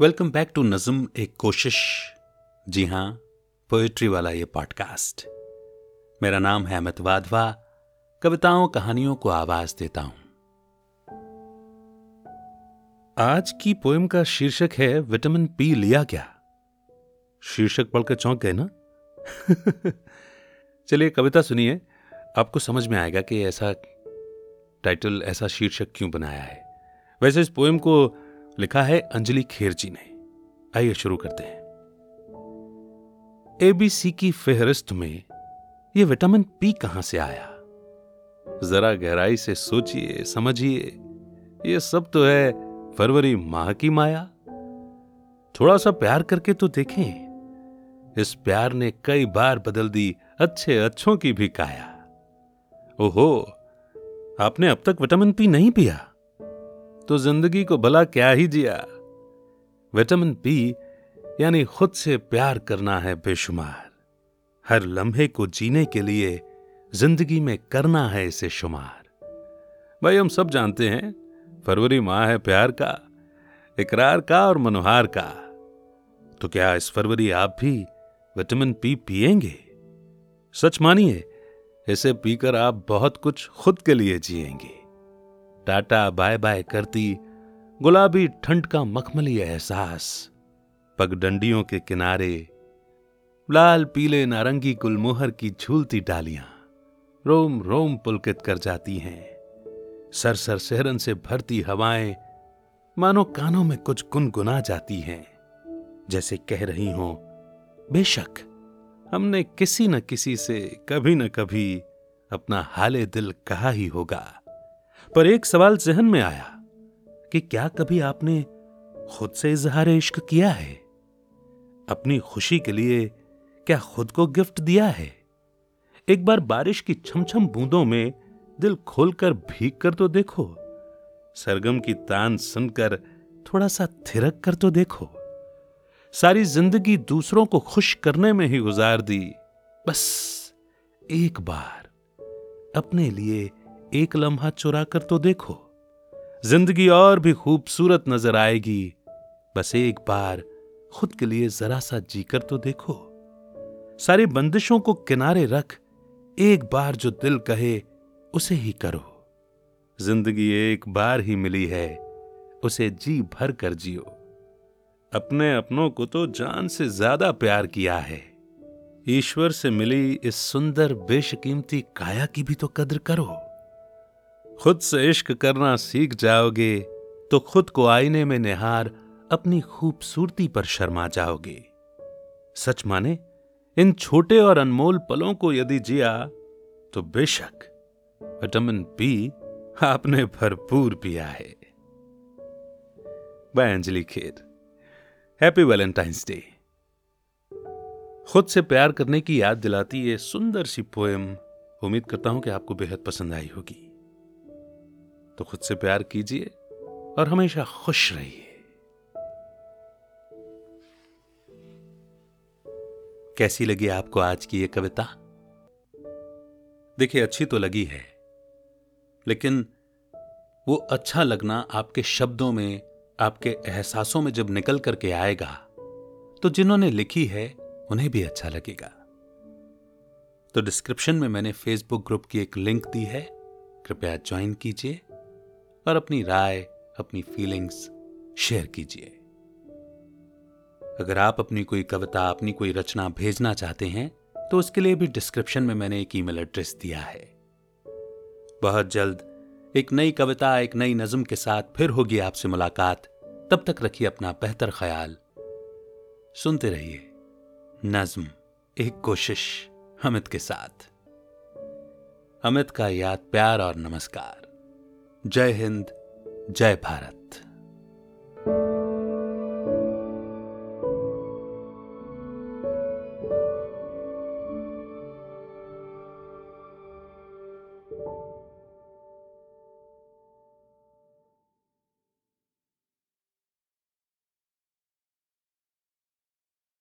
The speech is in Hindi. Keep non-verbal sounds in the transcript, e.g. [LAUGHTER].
वेलकम बैक टू नज्म एक कोशिश। जी हाँ पोएट्री वाला ये पॉडकास्ट। मेरा नाम है अमित वाधवा, कविताओं, कहानियों को आवाज़ देता हूँ। आज की पोएम का शीर्षक है, विटामिन पी लिया क्या? शीर्षक पढ़कर चौंक गए ना? [LAUGHS] चलिए, कविता सुनिए। आपको समझ में आएगा कि ऐसा टाइटल ऐसा शीर्षक क्यों बनाया है। वैसे इस पोएम को लिखा है अंजलि खेरजी ने। आइए शुरू करते हैं। एबीसी की फेहरिस्त में यह विटामिन पी कहाँ से आया? जरा गहराई से सोचिए, समझिए। यह सब तो है फरवरी माह की माया। थोड़ा सा प्यार करके तो देखें। इस प्यार ने कई बार बदल दी अच्छे अच्छों की भी काया। ओहो, आपने अब तक विटामिन पी नहीं पिया? तो ज़िंदगी को भला क्या ही जिया विटामिन पी, यानी खुद से प्यार करना है बेशुमार। हर लम्हे को जीने के लिए ज़िंदगी में करना है इसे शुमार। भाई, हम सब जानते हैं, फरवरी माह है प्यार का, इकरार का और मनोहार का। तो क्या इस फरवरी आप भी विटामिन पी पिएँगे? सच मानिए, इसे पीकर आप बहुत कुछ खुद के लिए जिएँगे। टाटा बाय बाय करती, गुलाबी ठंड का मखमली एहसास। पगडंडियों के किनारे, लाल पीले नारंगी गुलमोहर की झूलती डालियाँ, रोम रोम पुलकित कर जाती हैं। सर सर सहरन से भरती हवाएँ, मानो कानों में कुछ गुनगुना जाती हैं। जैसे कह रही हो, बेशक, हमने किसी न किसी से कभी न कभी अपना हाले दिल कहा ही होगा। पर एक सवाल जहन में आया कि क्या कभी आपने खुद से इजहार इश्क किया है? अपनी खुशी के लिए क्या खुद को गिफ्ट दिया है? एक बार बारिश की छमछम बूंदों में दिल खोलकर भीग कर तो देखो। सरगम की तान सुनकर थोड़ा सा थिरक कर तो देखो। सारी ज़िंदगी दूसरों को खुश करने में ही गुजार दी। बस एक बार अपने लिए एक लम्हा चुरा कर तो देखो। ज़िंदगी और भी खूबसूरत नज़र आएगी। बस एक बार खुद के लिए जरा सा जीकर तो देखो। सारी बंदिशों को किनारे रख, एक बार जो दिल कहे, उसे ही करो। ज़िंदगी एक बार ही मिली है, उसे जी भर कर जियो। अपने अपनों को तो जान से ज़्यादा प्यार किया है। ईश्वर से मिली इस सुंदर, बेशकीमती काया की भी तो कद्र करो। खुद से इश्क करना सीख जाओगे तो खुद को आईने में निहार अपनी खूबसूरती पर शर्मा जाओगे। सच माने, इन छोटे और अनमोल पलों को यदि जिया तो बेशक विटामिन बी आपने भरपूर पिया है। By Anjali Kher. Happy Valentine's day. खुद से प्यार करने की याद दिलाती ये सुंदर सी पोएम, उम्मीद करता हूँ कि आपको बेहद पसंद आई होगी। तो खुद से प्यार कीजिए और हमेशा खुश रहिए। कैसी लगी आपको आज की ये कविता? देखिए, अच्छी तो लगी है, लेकिन वो अच्छा लगना आपके शब्दों में, आपके एहसासों में जब निकल करके आएगा तो जिन्होंने लिखी है, उन्हें भी अच्छा लगेगा। तो डिस्क्रिप्शन में मैंने फेसबुक ग्रुप की एक लिंक दी है, कृपया ज्वाइन कीजिए। और अपनी राय, अपनी फीलिंग्स शेयर कीजिए। अगर आप अपनी कोई कविता, अपनी कोई रचना भेजना चाहते हैं तो उसके लिए भी डिस्क्रिप्शन में मैंने एक ईमेल एड्रेस दिया है। बहुत जल्द एक नई कविता, एक नई नज्म के साथ फिर होगी आपसे मुलाकात। तब तक रखिए अपना बेहतर ख्याल। सुनते रहिए नज्म, एक कोशिश अमित के साथ। अमित का याद, प्यार और नमस्कार। जय हिंद जय भारत।